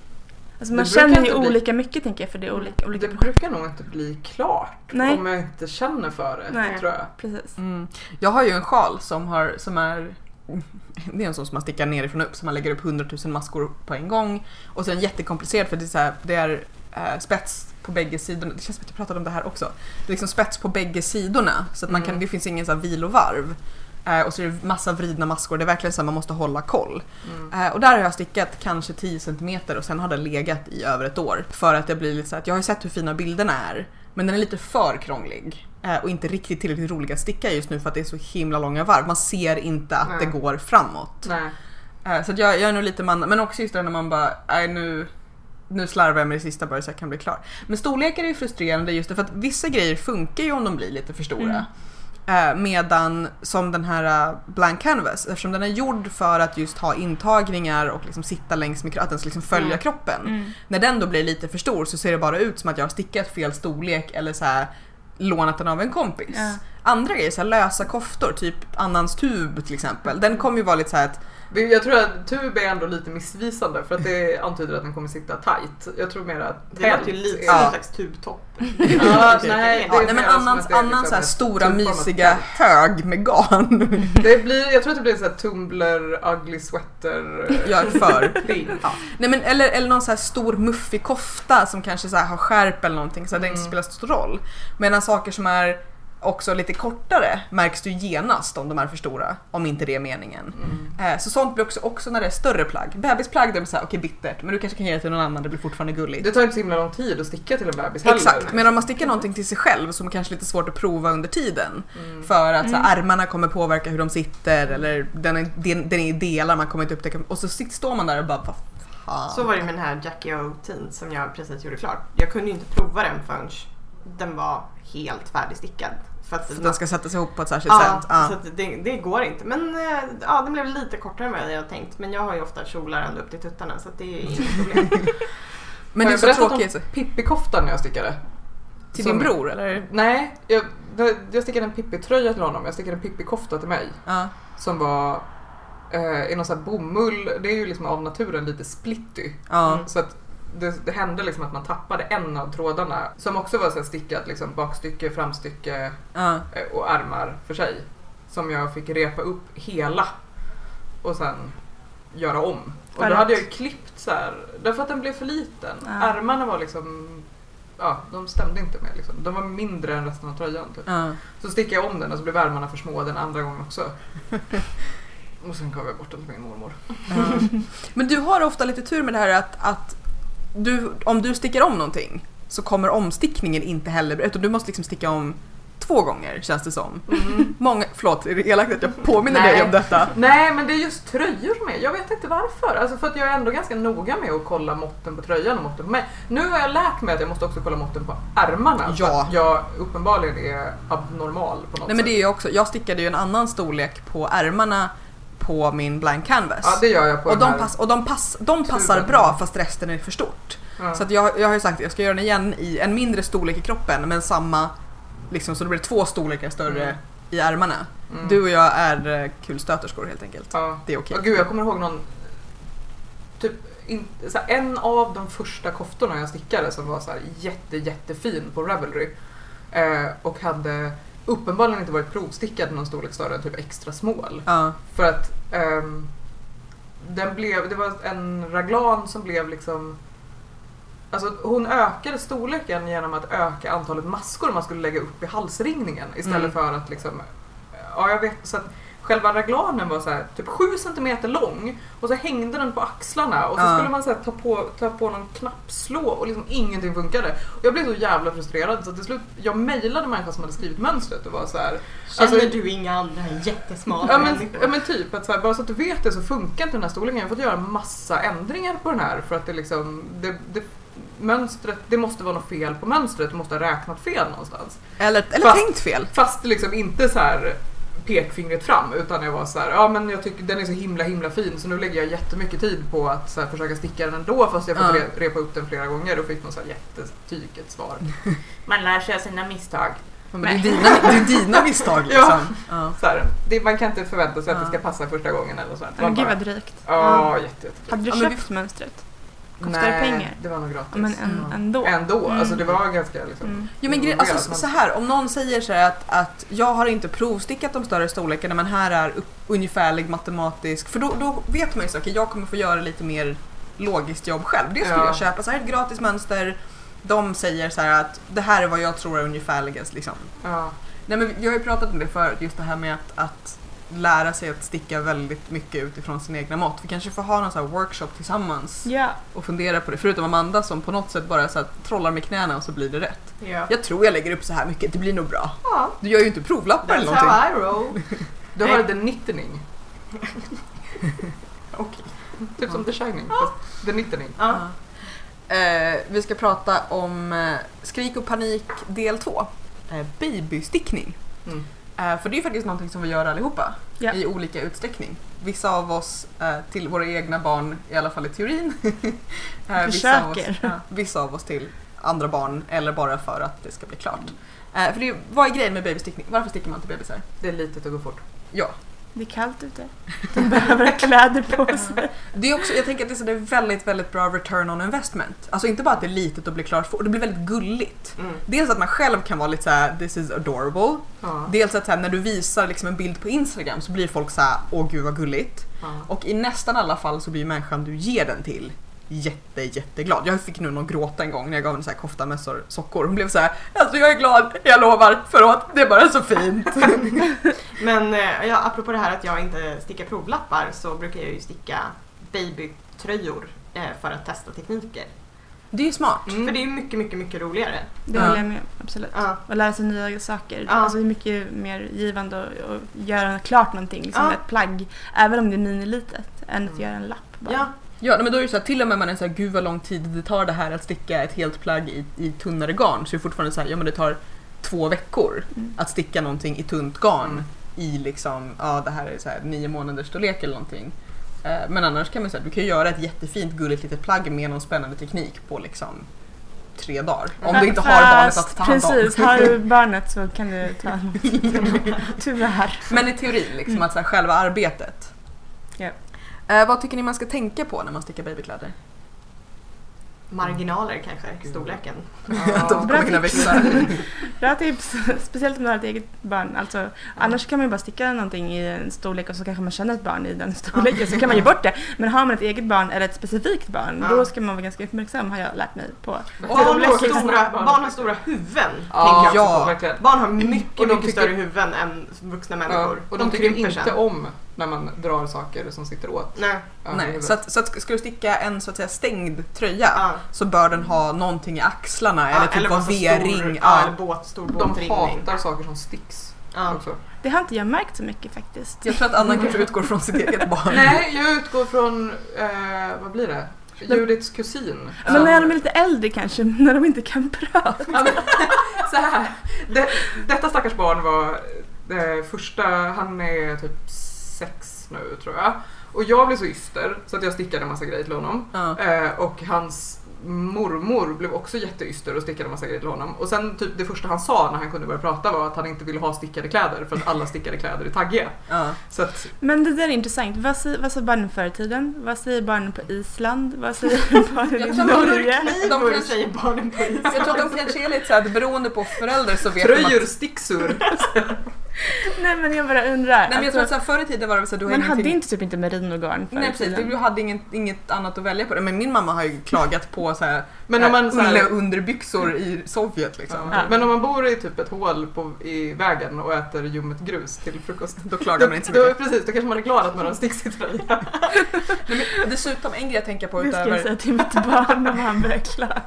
Alltså man känner ju inte bli- olika mycket tänker jag för det är olika, olika Det brukar nog inte bli klart Nej. om jag inte känner för det, Nej. tror jag. Precis. Mm. Jag har ju en sjal som, har, som är det är en sån som man stickar nerifrån och upp så man lägger upp 100 000 maskor på en gång. Och sen jättekomplicerat för det är, så här, det är eh, spets på bägge sidorna. Det känns som att jag pratade om det här också. Det är liksom spets på bägge sidorna så att man kan, Mm. det finns ingen så här vilovarv. Eh, och så är det massa vridna maskor. Det är verkligen så att man måste hålla koll. Mm. Eh, och där har jag stickat kanske 10 cm och sen har den legat i över ett år. För att det blir lite så att jag har ju sett hur fina bilderna är. Men den är lite för krånglig. Eh, och inte riktigt tillräckligt rolig att sticka just nu för att det är så himla långa varv. Man ser inte att Nej. det går framåt. Nej. Eh, så jag, jag är nog lite man, men också just det när man bara, nej nu, nu slarvar jag med det sista bara så jag kan bli klar. Men storlekar är ju frustrerande just det för att vissa grejer funkar ju om de blir lite för stora. Eh, medan som den här Blank Canvas, eftersom den är gjord för att just ha intagningar och liksom sitta längs med kro- att den ska liksom följa Mm. kroppen. Mm. När den då blir lite för stor så ser det bara ut som att jag har stickat fel storlek eller så här lånat den av en kompis. Ja. Andra grejer, så här lösa koftor, typ Annans tub till exempel. Den kommer ju vara lite så här att Jag tror att tub är ändå lite missvisande för att det antyder att den kommer sitta tight. Jag tror mer att Det låter ju lite Ja. som en slags tubtopp. [laughs] Ja, nej, Ja, nej men är Annans liksom så här stora mysiga hög med garn. [laughs] Det blir, jag tror att det blir en sån här tumbler, ugly sweater Jag [laughs] är för. Ja. Nej, men, eller, eller någon så här stor muffig kofta som kanske så här har skärp eller någonting så att det inte Mm. spelar så stor roll. Medan saker som är också lite kortare märks du genast om de är för stora. Om inte det är meningen. Mm. Eh, så sånt blir också, också när det är större plagg. Bebisplagg det blir såhär, okej bittert men du kanske kan ge det till någon annan, det blir fortfarande gulligt. Det tar inte så himla lång tid att sticka till en bebis heller. Exakt, men om man stickar någonting till sig själv som kanske är lite svårt att prova under tiden. Mm. För att så här, ärmarna kommer påverka hur de sitter eller den är, den, den är i delar man kommer inte upptäcka. Och så står man där och bara fan. Så var det med den här Jackie O Teen som jag precis gjorde klart. Jag kunde ju inte prova den förrän den var helt färdigstickad. För att den ska sättas ihop på ett särskilt Ja, sätt. Ja. så det, det går inte. Men eh, ja, den blev lite kortare än vad jag hade tänkt. Men jag har ju ofta kjolar ända upp till tuttarna så det är inget problem. [laughs] Men Har det är så tråkigt. om Pippi-koftan när jag stickade? Till Som- din bror eller? Nej, jag, jag stickade en Pippi-tröja till honom. Jag stickade en Pippi-kofta till mig. Ja. Som var eh, i någon sån här bomull. Det är ju liksom av naturen lite splitty. Ja. Så att det, det hände liksom att man tappade en av trådarna. Som också var så stickat liksom bakstycke, framstycke eh, och armar för sig. Som jag fick repa upp hela och sen göra om. Och För då hade jag klippt så här, därför att den blev för liten. Ja. Armarna var liksom, ja de stämde inte med liksom. De var mindre än resten av tröjan typ. Ja. Så stickade jag om den och så blev armarna för små den andra gången också. [laughs] och sen gav jag bort den till min mormor. Ja. Men du har ofta lite tur med det här att, att du, om du sticker om någonting så kommer omstickningen inte heller, utan du måste liksom sticka om två gånger känns det som. Många, förlåt, är det elakt att jag påminner Nej. dig om detta? Nej men det är just tröjor som är, jag vet inte varför. Alltså för att jag är ändå ganska noga med att kolla måtten på tröjan och måtten på mig. Nu har jag lärt mig att jag måste också kolla måtten på armarna. för Ja. att jag uppenbarligen är abnormal på något Nej men det sätt. är jag också, jag stickade ju en annan storlek på ärmarna på min blank canvas. Ja det gör jag på och de, pass, och de, pass, de passar Tuben. bra fast resten är för stort. Ja. Så jag, jag har ju sagt att jag ska göra den igen i en mindre storlek i kroppen men samma, liksom, så det blir två storlekar större Mm. i ärmarna. Mm. Du och jag är eh, kulstöterskor helt enkelt. Ja. Det är okej. Ja, gud jag kommer ihåg någon Typ in, så här, en av de första koftorna jag stickade som var så här jätte jättefin på Ravelry eh, och hade uppenbarligen inte varit provstickad någon storlek större än typ extra small. Ja. För att ehm, den blev, det var en raglan som blev liksom Alltså hon ökade storleken genom att öka antalet maskor man skulle lägga upp i halsringningen istället Mm. för att liksom Ja jag vet så att Själva raglanen var så här, typ 7 cm lång och så hängde den på axlarna och så Ja. skulle man så här, ta, på, ta på någon knappslå och liksom ingenting funkade. Och jag blev så jävla frustrerad så till slut jag mejlade människan som hade skrivit mönstret och var så här, Känner Alltså- du inga andra jättesmarta Ja men, ja men typ, att så här, bara så att du vet det så funkar inte den här storleken. Jag har fått göra massa ändringar på den här för att det liksom, det, det, mönstret, det måste vara något fel på mönstret, du måste ha räknat fel någonstans. Eller, eller Fast- tänkt fel. Fast liksom inte så här pekfingret fram utan jag var så här, ja men jag tycker den är så himla himla fin så nu lägger jag jättemycket tid på att så här, försöka sticka den ändå fast jag fått Ja. re- repa upp den flera gånger och fick något så här jättetyket svar. [laughs] Man lär sig av sina misstag. Ja, men det, är dina, det är dina [laughs] misstag Ja. liksom. Ja. Så här, det, man kan inte förvänta sig att det Ja. ska passa första gången eller så. här. Men gud vad drygt. Ja, jätte, jätte. Hade du Ja, köpt mönstret? Kostar Nej, det pengar? det var nog gratis. Men en, Ja. ändå. Ändå, Mm. alltså det var ganska liksom... Mm. Jo men involverat, alltså, så här, om någon säger så här att, att jag har inte provstickat de större storlekarna men här är upp, ungefärlig matematisk, för då, då vet man ju så okej jag kommer få göra lite mer logiskt jobb själv. Det skulle Ja. jag köpa, så här är ett gratis mönster. De säger så här att det här är vad jag tror är ungefärligast liksom. Ja. Nej men jag har ju pratat om det förut, just det här med att, att lära sig att sticka väldigt mycket utifrån sin egna mått. Vi kanske får ha någon sån här workshop tillsammans Ja, och fundera på det. Förutom Amanda som på något sätt bara så här, trollar med knäna och så blir det rätt. Ja. Jag tror jag lägger upp så här mycket, det blir nog bra. ja. Du gör ju inte provlappar eller That's någonting. how I roll. Du har The Knittening. [laughs] Okej. Typ som The Shining, fast The Knittening. Ja. Eh, vi ska prata om eh, skrik och panik del 2. Eh, babystickning. Mm. Eh, för det är ju faktiskt någonting som vi gör allihopa Ja. i olika utsträckning. Vissa av oss eh, till våra egna barn, i alla fall i teorin. [laughs] Eh, vissa, av oss, Försöker. vissa av oss till andra barn eller bara för att det ska bli klart. Eh, för det, är- vad är grejen med babystickning? Varför sticker man till bebisar? Det är litet och går fort. Ja, det är kallt ute. De behöver ha kläder på sig. Det är också, jag tänker att det är så det är väldigt, väldigt bra return on investment. Alltså inte bara att det är litet och blir klart fort, det blir väldigt gulligt. Mm. Dels att man själv kan vara lite så här: this is adorable. Ja. Dels att här, när du visar liksom en bild på Instagram så blir folk så här: åh gud vad gulligt. Ja. Och i nästan alla fall så blir människan du ger den till jätte, jätteglad. Jag fick nu någon gråta en gång när jag gav henne så här kofta, mössor, sockor. Hon blev så här, alltså jag är glad, jag lovar, förlåt, det är bara så fint. [laughs] Men eh, ja, apropå det här att jag inte stickar provlappar så brukar jag ju sticka babytröjor eh, för att testa tekniker. Det är ju smart. Mm. För det är mycket, mycket, mycket roligare. Det Ja. håller jag med absolut. Ja. Och lära sig nya saker. Ja. Alltså det är mycket mer givande att att göra klart någonting, liksom Ja. ett plagg. Även om det är minilitet, än att Mm. göra en lapp bara. Ja, Ja, nej, men då är det så här, till och med man är så här, gud vad lång tid det tar det här att sticka ett helt plagg i, i tunnare garn så är det fortfarande så här, ja men det tar två veckor Mm. att sticka någonting i tunt garn Mm. i liksom, ja det här är så här nio månaders storlek eller någonting. Eh, Men annars kan man säga du kan ju göra ett jättefint gulligt litet plagg med någon spännande teknik på liksom tre dagar. Om du inte har barnet att ta hand om. Precis, har du [laughs] barnet så kan du ta [laughs] hand om Tyvärr. Men i teorin, liksom att så här, själva arbetet. Eh, vad tycker ni man ska tänka på när man stickar babykläder? Marginaler kanske, storleken. Att de bra kommer kunna tips. växa. [laughs] Bra tips, speciellt om du har ett eget barn. Alltså, Annars kan man ju bara sticka någonting i en storlek och så kanske man känner ett barn i den storleken så kan man ge [laughs] bort det. Men har man ett eget barn eller ett specifikt barn Ja. då ska man vara ganska uppmärksam har jag lärt mig på. Och Barn har, stora, [laughs] barn har stora huvuden, Ja, tänker jag också ja. Barn har mycket, de mycket tycker- större huvuden än vuxna Ja, människor. och de, tycker inte om när man drar saker som sitter åt. Nej. Nej, så, att, så att ska du sticka en så att säga stängd tröja Ja. så bör den ha någonting i axlarna Ja, eller typ vara V-ring. Ja, eller båt, stor de hatar saker som sticks Ja. också. Det har inte jag märkt så mycket faktiskt. Jag tror att Anna kanske utgår från sitt eget barn. [laughs] Nej, jag utgår från, eh, vad blir det? Judiths kusin. Men när de är lite äldre kanske, [laughs] när de inte kan prata. [laughs] Så här. Det, detta stackars barn var det första, han är typ sex nu tror jag. Och jag blev så yster så att jag stickade en massa grejer till honom. Ja. Eh, och hans mormor blev också jätteyster och stickade en massa grejer till honom. Och sen typ det första han sa när han kunde börja prata var att han inte ville ha stickade kläder för att alla stickade kläder är taggiga. Ja. Så att, Men det där är intressant. Vad säger, vad säger barnen förr i tiden? Vad säger barnen på Island? Vad säger [laughs] barnen i Norge? De De kanske- säger barnen på is. Jag tror att de kanske är lite såhär, beroende på förälder så vet de tröjor, att... sticksor. [laughs] [laughs] Nej men jag bara undrar. Nej men jag tror att alltså, så här, förr i tiden var det så att du har man hade inte typ inte merinogarn förr Nej precis, du hade inget, inget annat att välja på. Men min mamma har ju [laughs] klagat på så här, Men om man så här- underbyxor i Sovjet liksom. Ja. Men om man bor i typ ett hål på, i vägen och äter ljummet grus till frukost. Då klagar man inte så Då, mycket. precis, då kanske man är glad att man har en sticksig tröja. [laughs] Nej, men dessutom en grej jag tänker på Det ska jag utöver, säga till mitt barn om han börjar klaga.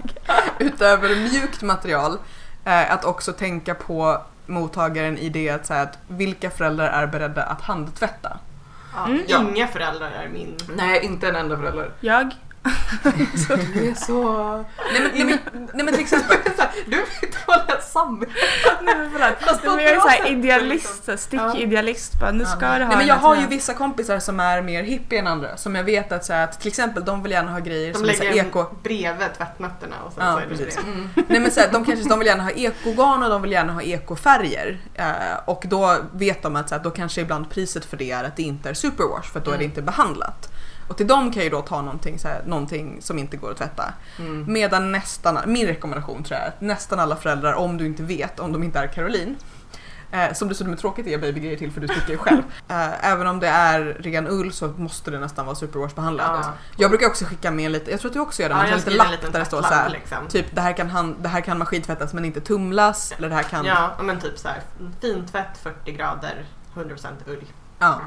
utöver mjukt material, eh, att också tänka på mottagaren i det att, så här, att vilka föräldrar är beredda att handtvätta. Ja, Mm. Inga föräldrar är min. Nej, inte en enda förälder. Jag? [laughs] Du är så... Nej men, nej, men, nej, men till exempel, Du vill dåliga samvete. Förlåt. Fast på Nej, men jag är såhär idealist, stickidealist. Bara, nu ska du ha nej, men den jag har ju vissa kompisar som är mer hippie än andra. Som jag vet att, så här, att till exempel de vill gärna ha grejer De som är så här, lägger eko... bredvid tvättmötterna och sen Ja, så är det precis. det. Mm. Nej men så här, de kanske de vill gärna ha ekogarn och de vill gärna ha ekofärger. Eh, och då vet de att, så här, då kanske ibland priset för det är att det inte är superwash för att då är det Mm. inte behandlat. Och till dem kan jag ju då ta någonting, så här, någonting som inte går att tvätta. Mm. Medan nästan, min rekommendation tror jag är att nästan alla föräldrar, om du inte vet, om de inte är Caroline, eh, som dessutom är tråkigt att ge babygrejer till för du stickar ju [laughs] själv. Eh, även om det är ren ull så måste det nästan vara superwash behandlat. Ja. Jag brukar också skicka med lite, jag tror att du också gör det, man Ja, jag lite lapp där det står så tvättlapp här. liksom. Typ det här kan, han, det här kan maskintvättas men inte tumlas. Eller det här kan... Ja, men typ så här. Fintvätt 40 grader, 100% ull. Ja.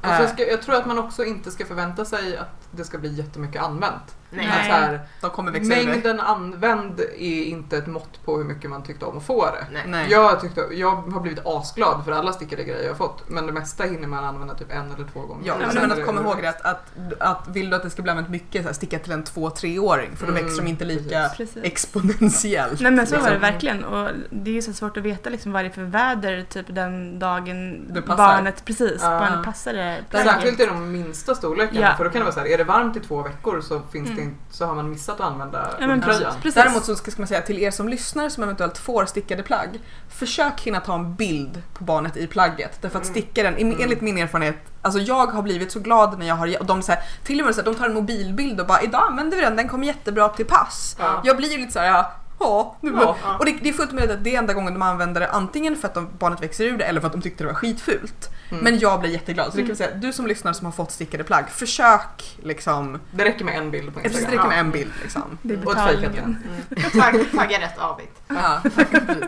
Och så ska, jag tror att man också inte ska förvänta sig att det ska bli jättemycket använt. Nej. Att så här, De kommer växa mängden använd är inte ett mått på hur mycket man tyckte om att få det. Nej. Nej. Jag, tyckte, jag har blivit asglad för alla stickade grejer jag har fått men det mesta hinner man använda typ en eller två gånger. Ja, men, men att komma ihåg det att, att, att vill du att det ska bli använt mycket, så här, sticka till en två treåring för då Mm, växer de inte lika Precis. exponentiellt. Nej men så var det liksom. verkligen och det är ju så svårt att veta liksom vad det är för väder typ den dagen barnet precis, Ja. barnet passar det. Särskilt i de minsta storlekarna Ja. för då kan det vara så här, är det varmt i två veckor så, finns det Mm. inte, så har man missat att använda Ja, men tröjan. precis. Däremot så ska ska man säga till er som lyssnar som eventuellt får stickade plagg. Försök hinna ta en bild på barnet i plagget. Därför att Mm. stickaren, Mm. enligt min erfarenhet, alltså jag har blivit så glad när jag har, och de så här, till och med så här, de tar en mobilbild och bara idag använder vi den, den kommer jättebra till pass. Ja. Jag blir ju lite såhär, ja, ja, Ja. Ja. Och det, det är fullt möjligt att det är enda gången de använder det antingen för att de, barnet växer ur det eller för att de tyckte det var skitfult. Mm. Men jag blir jätteglad. Så det kan jag säga, du som lyssnar som har fått stickade plagg, försök liksom. Det räcker med en bild på Precis, det Instagram. räcker med en bild liksom. Det är Och ett fejkat. Mm. [laughs] Tagg, tagga rätt avigt. Ja,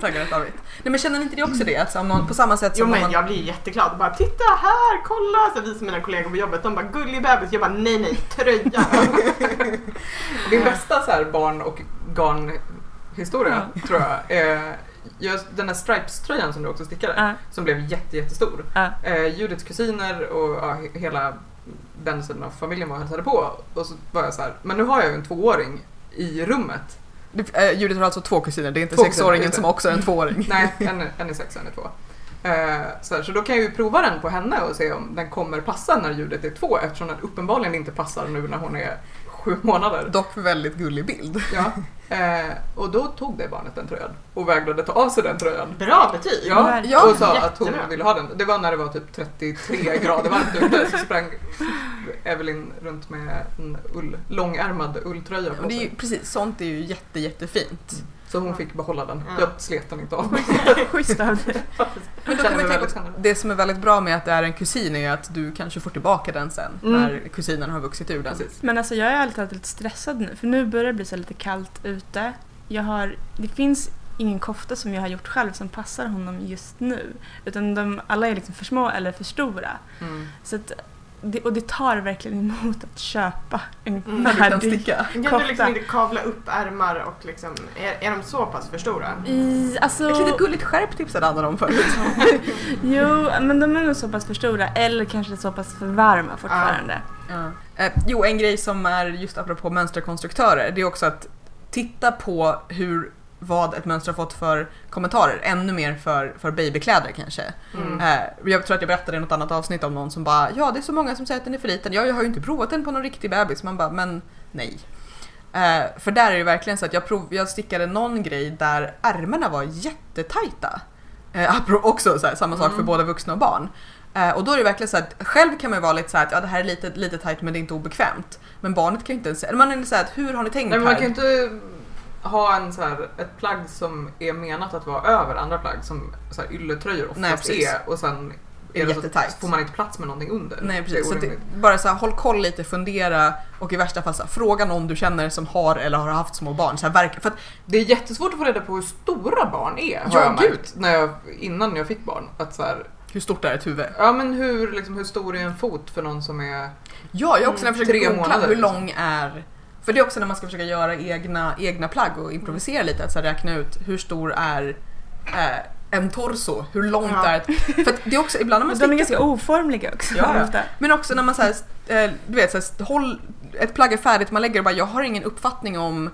taggar rätt avigt. Nej men känner inte det också det? Att om någon, på samma sätt Jo som om men man... jag blir jätteglad. Bara titta här, kolla! Så visar mina kollegor på jobbet. De bara gullig bebis. Jag bara nej nej, tröja. [laughs] Din bästa så här barn och garnhistoria tror jag just den där Stripes-tröjan som du också stickade. Ja, Som blev jätte, jättestor. ja. Eh, Judiths kusiner och ja, he- hela den sidan av familjen var och hälsade på. Och så var jag så här, men nu har jag ju en tvååring i rummet. Du, eh, Judith har alltså två kusiner, det är inte Två sexåringen kusiner, som också är en tvååring. [laughs] Nej, en, är- en är sex och en är två. Eh, så, här, så då kan jag ju prova den på henne och se om den kommer passa när ljudet är två eftersom den uppenbarligen inte passar nu när hon är sju månader. Dock väldigt gullig bild. Ja. Eh, och då tog det barnet den tröjan och vägrade ta av sig den tröjan. Bra betyg! Ja, Verkligen. och sa att hon Jättebra. ville ha den. Det var när det var typ 33 grader varmt ute så sprang Evelyn runt med en ull, långärmad ulltröja på Och det är ju, sig. precis, sånt är ju jätte, jättefint. Så hon fick behålla den. Ja. Jag slet den inte av mig. [laughs] Schysst av dig. [laughs] Det som är väldigt bra med att det är en kusin är att du kanske får tillbaka den sen Mm. när kusinen har vuxit ur den. Precis. Men alltså jag är alltid lite stressad nu för nu börjar det bli så lite kallt ute. Jag har, det finns ingen kofta som jag har gjort själv som passar honom just nu. Utan de, alla är liksom för små eller för stora. Mm. Så att det, och det tar verkligen emot att köpa en Mm. Färdig sticka. Kan du liksom inte kavla upp ärmar och liksom, är, är de så pass för stora? I, alltså, Ett litet gulligt skärp tipsade Anna om förut. [laughs] jo, men de är nog så pass för stora eller kanske så pass för varma fortfarande. Ja. Eh, jo, en grej som är just apropå mönsterkonstruktörer, det är också att titta på hur vad ett mönster har fått för kommentarer, ännu mer för, för babykläder kanske. Mm. Eh, jag tror att jag berättade i något annat avsnitt om någon som bara ja det är så många som säger att den är för liten. Ja, jag har ju inte provat den på någon riktig bebis. Man bara men nej. Eh, för där är det verkligen så att jag, prov, jag stickade någon grej där ärmarna var jättetajta. Eh, också så här, samma sak för Mm. både vuxna och barn. Eh, och då är det verkligen så att själv kan man ju vara lite så här att ja det här är lite, lite tajt men det är inte obekvämt. Men barnet kan ju inte ens, eller man är så här att hur har ni tänkt Nej, men man här? kan inte ha en, så här, ett plagg som är menat att vara över andra plagg som så här, ylletröjor oftast är och sen är det så, får man inte plats med någonting under. Nej precis, så det, bara så här, håll koll lite, fundera och i värsta fall så här, fråga någon du känner som har eller har haft små barn. Så här, för att, Det är jättesvårt att få reda på hur stora barn är har Ja, jag gud. märkt när jag, innan jag fick barn. Att så hur stort är ett huvud? ja men hur, liksom, hur stor är en fot för någon som är... Ja, jag har också när jag försöker googla hur liksom. lång är för det är också när man ska försöka göra egna, egna plagg och improvisera lite, att så räkna ut hur stor är eh, en torso, hur långt Ja. är ett... För det är också ibland när man [laughs] De är ganska oformliga också. Ja, ofta. Men också när man så här, eh, du vet, så här, håll, ett plagg är färdigt, man lägger det och bara, jag har ingen uppfattning om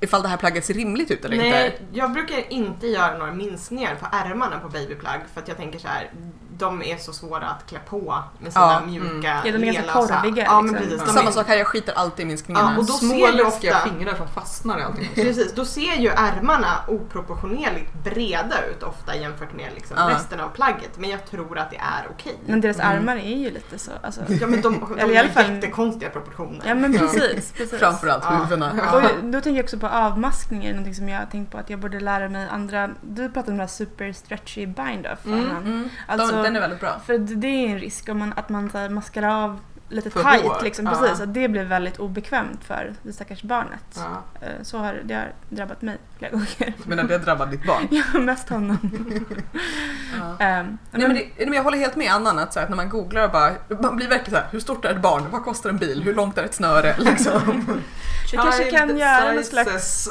ifall det här plagget ser rimligt ut eller inte. Nej, jag brukar inte göra några minskningar på ärmarna på babyplagg för att jag tänker så här, de är så svåra att klä på med sina Ja, mjuka, mm. Ja, de är ganska korviga, Ja, men liksom. precis. De Samma är, sak här, jag skiter alltid i minskningarna. Ja, och då Små ser läskiga ofta- fingrar som fastnar i allting. Precis, då ser ju ärmarna oproportionerligt breda ut ofta jämfört med liksom Ja. resten av plagget. Men jag tror att det är okej. Men deras Mm. armar är ju lite så. Alltså. Ja men de, de [laughs] i har alla fall- jättekonstiga proportioner. Ja men precis. [laughs] precis. Framförallt Ja. huvudena. Ja. Då tänker jag också på avmaskning, är någonting som jag har tänkt på att jag borde lära mig andra. Du pratade om den här super stretchy bind off Mm. Mm. Alltså- De, den är väldigt bra. För det är en risk om man, att man så här, maskar av lite För tight hår. liksom. Precis, att det blir väldigt obekvämt för det stackars barnet. Eh, Så har det har drabbat mig flera gånger. Men det drabbar ditt barn. [laughs] Ja, mest honom. [laughs] Ja. Ehm, Nej, men det, men jag håller helt med Annan att, så här, att när man googlar och bara, man blir verkligen så här, hur stort är ett barn? Vad kostar en bil? Hur långt är ett snöre? [laughs] Liksom. vi kanske kan göra någon slags,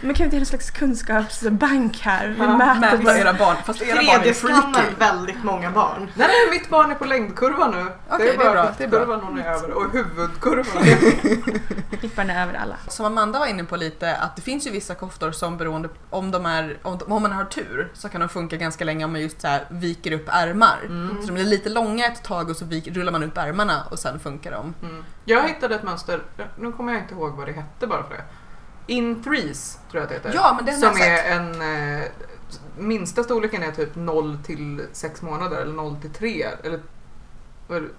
men kan inte göra någon slags kunskapsbank här? Vi Ja, mäter Mäta bara. era barn, fast era barn är 3D-skannar freaky. väldigt många barn. Nej, nej, mitt barn är på längdkurvan nu. Okej, det är bra, det är bra. kurvan hon är över och huvudkurvan. Klipparna över alla. Som Amanda var inne på lite, att det finns ju vissa koftor som beroende om de är, om, de, om man har tur så kan de funka ganska länge om man just så viker upp ärmar. Mm. Så de blir lite långa ett tag och så vik, rullar man upp ärmarna och sen funkar de. Mm. Jag hittade ett mönster, nu kommer jag inte ihåg vad det hette bara för det. In threes tror jag att det heter. Ja, men den Som är en... Eh, minsta storleken är typ 0 till 6 månader eller 0 till 3. Eller, eller,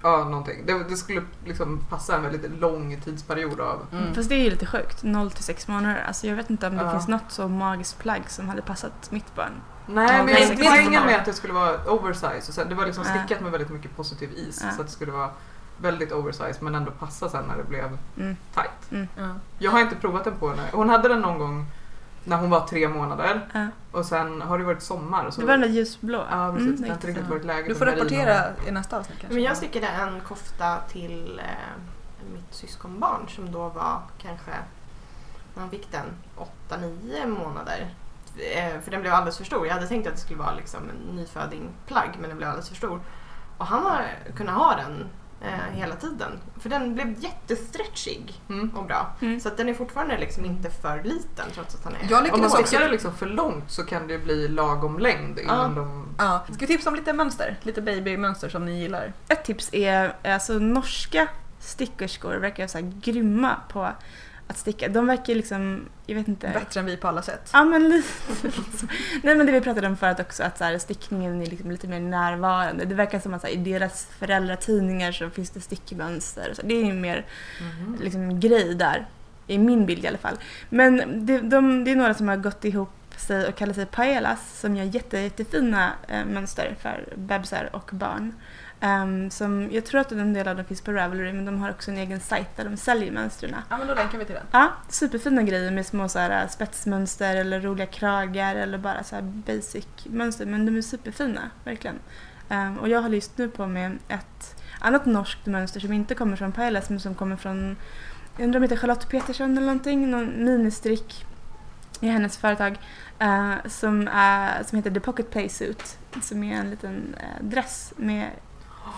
ja, någonting. Det, det skulle liksom passa en väldigt lång tidsperiod av... Mm. Fast det är ju lite sjukt, 0 till 6 månader. Alltså jag vet inte om det Ja. finns något så magiskt plagg som hade passat mitt barn. Nej, Ja, men jag- poängen med att det skulle vara oversize och sen, det var liksom Ja. stickat med väldigt mycket positiv is Ja. så att det skulle vara väldigt oversize men ändå passa sen när det blev Mm. tight. Ja. Jag har inte provat den på henne. Hon hade den någon gång när hon var tre månader Ja. och sen har det varit sommar. Så Det var den där ljusblå. Ja, precis. Mm, det har inte riktigt varit läge Du får rapportera i nästa avsnitt kanske. Men jag stickade en kofta till eh, mitt syskonbarn som då var kanske, när han fick den, 8-9 månader. Eh, för den blev alldeles för stor. Jag hade tänkt att det skulle vara liksom en nyfödingplagg men den blev alldeles för stor. Och han har kunnat ha den eh, hela tiden. För den blev jättestretchig Mm. och bra. Mm. Så att den är fortfarande liksom inte för liten trots att han är... Jag Om man stickar det liksom för långt så kan det bli lagom längd innan de... Ja. Ska vi tipsa om lite mönster? Lite babymönster som ni gillar? Ett tips är alltså norska stickerskor verkar så här grymma på att sticka. De verkar liksom, jag vet inte. Bättre än vi på alla sätt. Ja men lite. [laughs] Nej men det vi pratade om förut också att så här, stickningen är liksom lite mer närvarande. Det verkar som att så här, i deras föräldratidningar så finns det stickmönster. Så det är ju mer Mhm. liksom grej där. I min bild i alla fall. Men det, de, det är några som har gått ihop sig och kallar sig paelas som gör jätte, jättefina eh, mönster för bebisar och barn. Ehm, som, jag tror att en del av dem finns på Ravelry men de har också en egen sajt där de säljer mönstren. Ja men då länkar vi till den. Ja, superfina grejer med små så här, spetsmönster eller roliga kragar eller bara så här basic mönster. Men de är superfina, verkligen. Ehm, och jag håller just nu på med ett annat norskt mönster som inte kommer från Paelas men som kommer från, jag undrar om det heter Charlotte Petersson eller någonting, någon ministrick i hennes företag. eh, som, är, som heter The Pocket Play Suit. Som är en liten eh, dress med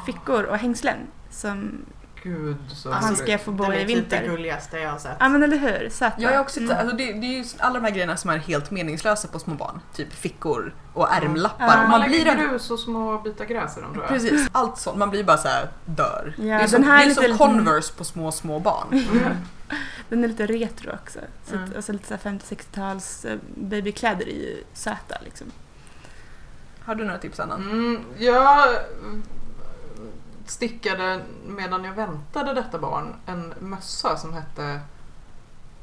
fickor och hängslen. Som Gud så han ska få bo i är typ det vinter. gulligaste jag har sett. Ja men eller hur, söta. Jag är också, Mm. alltså det, det är ju alla de här grejerna som är helt meningslösa på små barn. Typ fickor och ärmlappar. Ja. Man, Man lägger blir grus och små bitar gräs i dem tror jag. Precis, allt sånt. Man blir bara så här dör. Ja, det är den som, här det är är som lite- Converse på små, små barn. [laughs] Mm. Den är lite retro också. Så Mm. att, alltså lite så här 50-60-tals eh, babykläder är ju söta liksom. Har du några tips Anna? Mm, jag stickade medan jag väntade detta barn en mössa som hette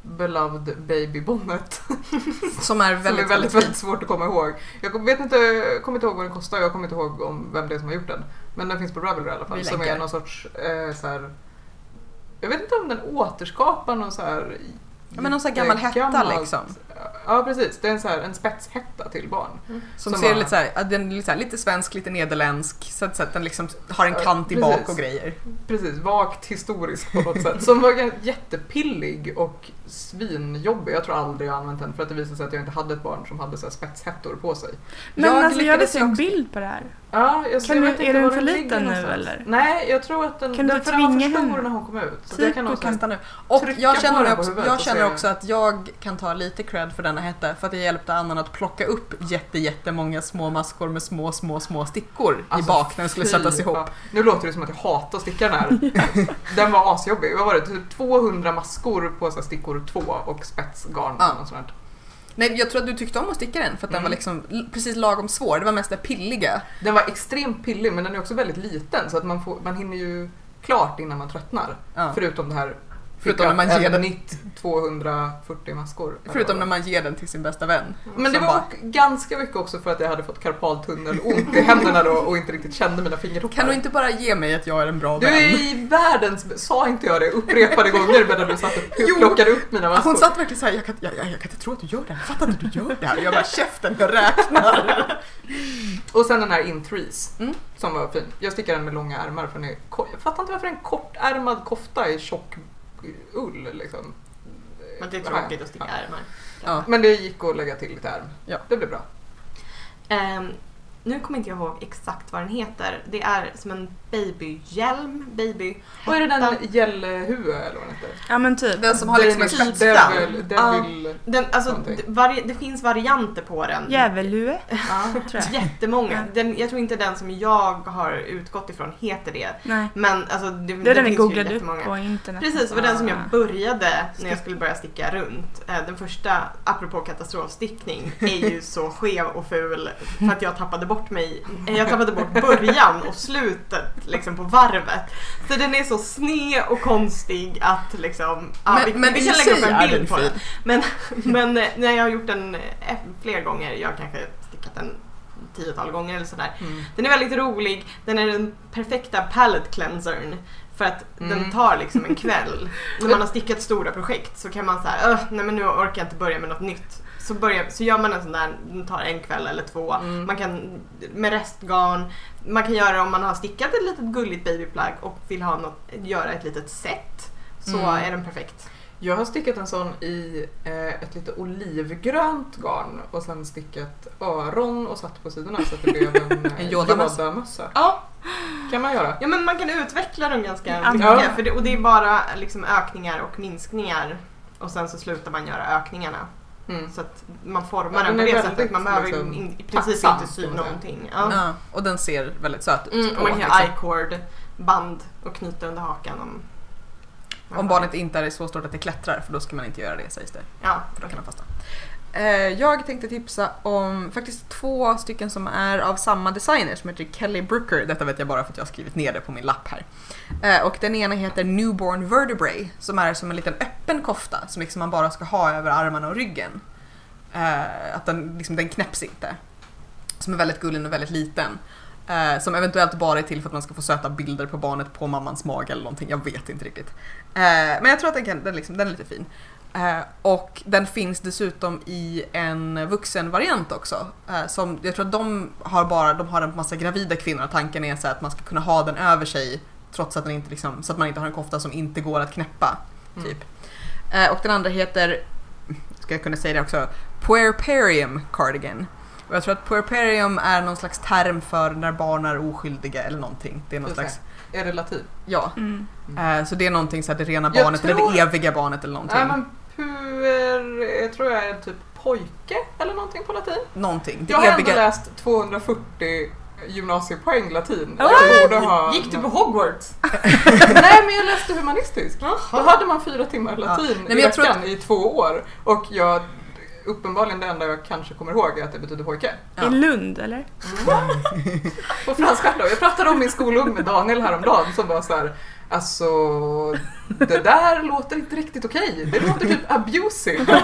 Beloved Baby Bonnet. [laughs] Som är Väldigt, väldigt, som är väldigt, väldigt svårt att komma ihåg. Jag vet inte, kommer inte ihåg vad den kostar, jag kommer inte ihåg om vem det är som har gjort den. Men den finns på Ravelry i alla fall. Vi Som är någon sorts eh, så här, Jag vet inte om den återskapar någon så här Ja, men någon sån här gammal hetta liksom. Ja precis, det är en, så här, en spetshätta till barn. Som, Som ser var- lite, så här, den är lite, så här, lite svensk, lite nederländsk. Så att, så att den liksom har en kant i precis. bak och grejer. Precis, vagt historiskt på något sätt. Som var jättepillig och svinjobbig. Jag tror aldrig jag använt den för att det visade sig att jag inte hade ett barn som hade så här spetshättor på sig. Men Jag alltså jag vill se en bild på det här. Ja, jag Kan jag du- är den för liten nu, eller? Nej, jag tror att den, Kan du den, för den var för stor när hon kom ut. Så Typ jag kan här- Testa nu. Och jag känner, också, jag känner också att jag kan ta lite cred för denna hetta för att jag hjälpte Annan att plocka upp jätte, jättemånga små maskor med små, små, små stickor i Alltså, bak när den skulle sättas ihop. Nu låter det som att jag hatar stickaren här. [laughs] den var asjobbig. Vad var det? Typ 200 maskor på så stickor 2 och spetsgarn. Ja. något sånt. Nej, jag tror att du tyckte om att sticka den för att den Mm. var liksom l- precis lagom svår. Det var mest det pilliga. Den var extremt pillig men den är också väldigt liten så att man, får, man hinner ju klart innan man tröttnar. Ja. Förutom det här Förutom när man ger en den- nitt 240 maskor. Förutom när man ger den till sin bästa vän. Men det var bara- ganska mycket också för att jag hade fått karpaltunnel ont i händerna då och inte riktigt kände mina fingertoppar. Kan du inte bara ge mig att jag är en bra Du vän? är i världens... Sa inte jag det upprepade gånger medan du satt och [laughs] plockade upp mina maskor? Hon satt verkligen såhär, jag kan, jag, jag, jag kan inte tro att du gör det här. Fattar inte att du gör det här. Jag bara, käften, jag räknar. [laughs] Och sen den här in threes Mm. som var fin. Jag stickar den med långa ärmar för den är, jag fattar inte varför en kortärmad kofta är tjock ull liksom. Men det är Ja. tråkigt att sticka ärmar. Ja. Men det gick att lägga till lite ärm. Ja. Det blev bra. Ehm, nu kommer inte jag ihåg exakt vad den heter. Det är som en babyhjälm, baby Och är det den gällhue eller vad den heter? Ja men typ. Den som har liksom en Den- spetsfram. Devil, devil, Den, alltså, vari- det finns varianter på den. Djävullue, [laughs] ja. tror jag. Jättemånga. Den, jag tror inte den som jag har utgått ifrån heter det. Nej. Men alltså, det, Det är den finns ju googlade upp jättemånga. på internet. Precis, det var den som jag Ah. började när jag skulle börja sticka runt. Eh, Den första, apropå katastrofstickning, är ju [laughs] så skev och ful för att jag tappade bort mig. eh, Jag tappade bort början och slutet liksom på varvet. Så den är så sned och konstig att liksom, ja, Men- vi, men vi kan lägga upp en den bild på den. Men, [laughs] men eh, när jag har gjort den eh, fler gånger, jag har kanske stickat den tiotal gånger eller sådär. Mm. Den är väldigt rolig, den är den perfekta palette cleansern. För att den Mm. tar liksom en kväll. När man [laughs] har stickat stora projekt så kan man säga, "Öh, nej men nu orkar jag inte börja med något nytt. Så, börjar, så gör man en sån där, den tar en kväll eller två. Mm. Man kan med restgarn, man kan göra om man har stickat ett litet gulligt babyplagg och vill ha något, göra ett litet set. Så Mm. är den perfekt. Jag har stickat en sån i eh, ett lite olivgrönt garn och sen stickat öron och satt på sidorna så att det blev en, [laughs] En eh, Yoda-mössa. Yoda-mössa. Ja, kan man göra. Ja men man kan utveckla dem ganska Ja. mycket. För det, och det är bara liksom ökningar och minskningar. Och sen så slutar man göra ökningarna. Mm. Så att man formar Ja, den på det sättet. Man behöver liksom, in, i princip inte sy någonting. Ja. Ja, och den ser väldigt söt ut. Mm, på, man kan liksom. i-cord band och knyta under hakan om... Om barnet inte är så stort att det klättrar, för då ska man inte göra det sägs det. Ja, För då kan de fastna. Eh, jag tänkte tipsa om faktiskt två stycken som är av samma designer som heter Kelly Brooker. Detta vet jag bara för att jag har skrivit ner det på min lapp här. Eh, och den ena heter Newborn Vertebrae som är som en liten öppen kofta som liksom man bara ska ha över armarna och ryggen. Eh, att den, liksom, den knäpps inte. Som är väldigt gullig och väldigt liten. Eh, som eventuellt bara är till för att man ska få söta bilder på barnet på mammans mage eller någonting. Jag vet inte riktigt. Eh, men jag tror att den, kan, den, liksom, den är lite fin. Eh, och den finns dessutom i en vuxenvariant också. Eh, som, jag tror att de har bara de har en massa gravida kvinnor och tanken är så att man ska kunna ha den över sig trots att den inte liksom, så att man inte har en kofta som inte går att knäppa. Mm. Typ. Eh, och den andra heter, ska jag kunna säga det också, Puerperium Cardigan. Och jag tror att puerperium är någon slags term för när barn är oskyldiga eller någonting. Det är någon slags, Är det latin? ja. Mm. Så det är någonting så här, det rena barnet eller tror- det eviga barnet eller någonting. Nej men puer, jag tror jag är typ pojke eller någonting på latin. Någonting. Det Jag har ändå eviga... läst 240 gymnasiepoäng latin. Borde ha... Gick du på Hogwarts? [laughs] Nej men jag läste humanistisk. Då hade man fyra timmar latin Nej, men i veckan i två år. Och jag, uppenbarligen det enda jag kanske kommer ihåg är att det betyder pojke. Ja. I Lund eller? [laughs] På franska då. Jag pratade om min skolung med Daniel häromdagen som var så här. Alltså, det där [laughs] låter inte riktigt okej. Det låter typ abusive. [laughs]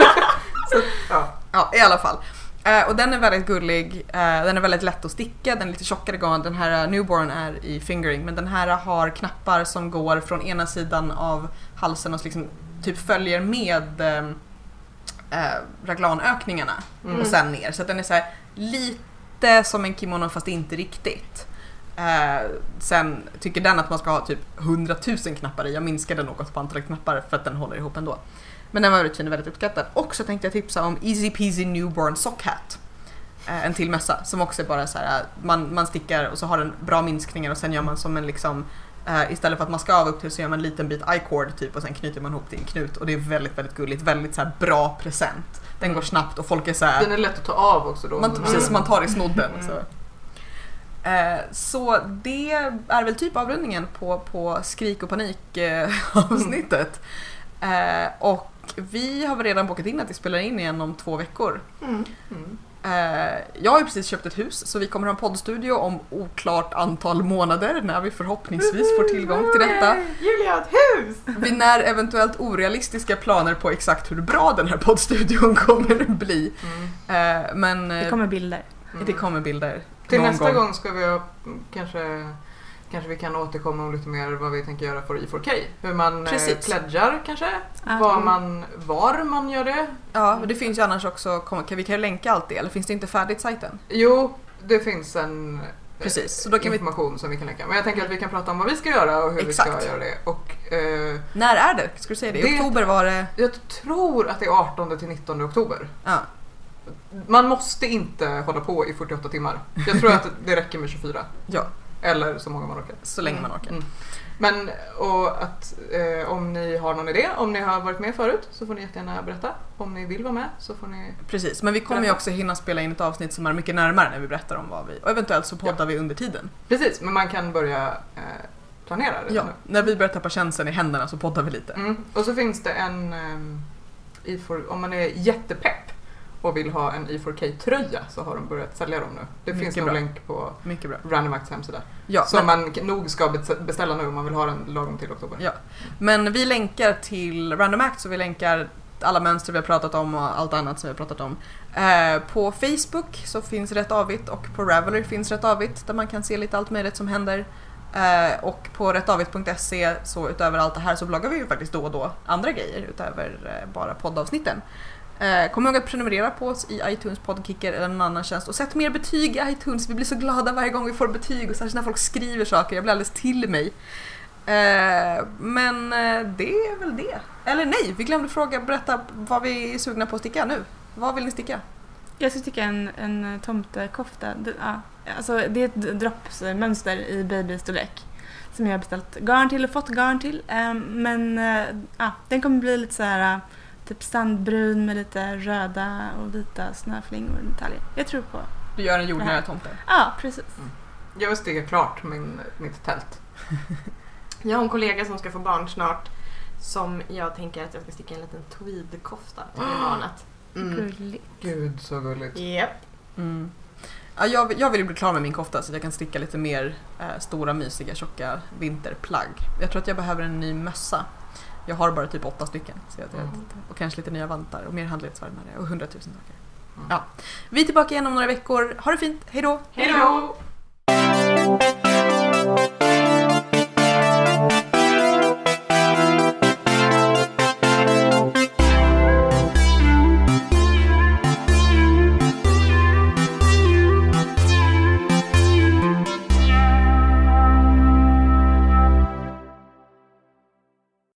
Så, ja. Ja, i alla fall. Eh, och den är väldigt gullig, eh, den är väldigt lätt att sticka, den är lite tjockare garn. Den här eh, Newborn är i fingering men den här har knappar som går från ena sidan av halsen och liksom typ följer med eh, eh, raglanökningarna Mm. och sen ner. Så den är så här lite som en kimono fast inte riktigt. Eh, sen tycker den att man ska ha typ 100 000 knappar i. Jag minskade något på antalet knappar för att den håller ihop ändå. Men den var väldigt fin och väldigt uppskattad. Och så tänkte jag tipsa om Easy Peasy Newborn Sock Hat. Eh, en till mössa som också är bara så här, eh, man, man stickar och så har den bra minskningar och sen gör man som en liksom eh, istället för att man ska av upp till så gör man en liten bit i-cord typ och sen knyter man ihop till en knut och det är väldigt väldigt gulligt, väldigt så här bra present. Den går snabbt och folk är så här, Den är lätt att ta av också då. man, Mm. precis, man tar i snodden. Mm. Så. Eh, så det är väl typ avrundningen på, på skrik och panik eh, [laughs] avsnittet. Eh, och vi har väl redan bokat in att vi spelar in igen om två veckor. Mm. Mm. Jag har ju precis köpt ett hus så vi kommer ha en poddstudio om oklart antal månader när vi förhoppningsvis får tillgång till detta. Julia har ett hus! Vi när eventuellt orealistiska planer på exakt hur bra den här poddstudion [laughs] kommer att bli. Mm. Men Det kommer bilder. Mm. det kommer bilder. Till någon nästa gång. ska vi ha, mm, kanske, kanske vi kan återkomma om lite mer vad vi tänker göra för I4K. Hur man eh, Precis. pledgar kanske, Ja. var, man, var man gör det. Ja, och det finns ju annars också, vi kan ju länka allt det, eller finns det inte färdigt sajten? Jo, det finns en Precis, så då kan vi- information som vi kan länka. Men jag tänker att vi kan prata om vad vi ska göra och hur vi Exakt. ska göra det. Och, eh, När är det? Ska du säga det? I Det- oktober var det... jag tror att det är 18 till 19 oktober. Ja, Man måste inte hålla på i 48 timmar. Jag tror att det räcker med 24. [laughs] ja Eller så många man orkar. så länge man orkar. Mm. Men och att eh, om ni har någon idé, om ni har varit med förut så får ni jättegärna berätta. Om ni vill vara med så får ni... Precis, men vi kommer ju också hinna spela in ett avsnitt som är mycket närmare när vi berättar om vad vi... Och eventuellt så poddar vi under tiden. Precis, men man kan börja eh, planera redan Ja, nu. när vi börjar tappa känslan i händerna så poddar vi lite. Mm. Och så finns det en ehm, i4, om man är jättepepp och vill ha en I4K-tröja så har de börjat sälja dem nu. Det Mycket finns bra. länk på Mycket bra. Random Acts hemsida. Ja, som men, man nog ska be- beställa nu om man vill ha den lagom till oktober. Ja. men vi länkar till Random Acts och vi länkar alla mönster vi har pratat om och allt annat som vi har pratat om. Eh, på Facebook så finns Rätt Avigt och på Ravelry finns Rätt Avigt där man kan se lite allt möjligt som händer. Eh, och på rättavigt.se så utöver allt det här så bloggar vi ju faktiskt då och då andra grejer utöver eh, bara poddavsnitten. Eh, kom ihåg att prenumerera på oss i iTunes, Podkicker eller någon annan tjänst och sätt mer betyg i iTunes. Vi blir så glada varje gång vi får betyg och särskilt när folk skriver saker. Jag blir alldeles till mig. Eh, men eh, det är väl det. Eller nej, vi glömde fråga, berätta vad vi är sugna på att sticka nu. Vad vill ni sticka? Jag ska sticka en, en tomtekofta. Ja, alltså det är ett droppsmönster i babystorlek som jag har beställt garn till och fått garn till. Men ja, den kommer bli lite så här typ sandbrun med lite röda och vita snöflingor och detaljer. Jag tror på. Du gör en jordnära tomte. Ja, precis. Jag vill sticka klart min, mitt tält. [laughs] Jag har en kollega som ska få barn snart som jag tänker att jag ska sticka en liten tweedkofta till [gasps] barnet. Mm. Gulligt. Gud så gulligt. Japp. Mm. Ja, jag, vill- jag vill bli klar med min kofta så att jag kan sticka lite mer eh, stora mysiga tjocka vinterplagg. Jag tror att jag behöver en ny mössa. Jag har bara typ åtta stycken. Så jag, Mm. Och kanske lite nya vantar och mer handledsvärmare och hundratusen saker. Mm. Ja. Vi är tillbaka igen om några veckor. Ha det fint, hejdå! Hej då!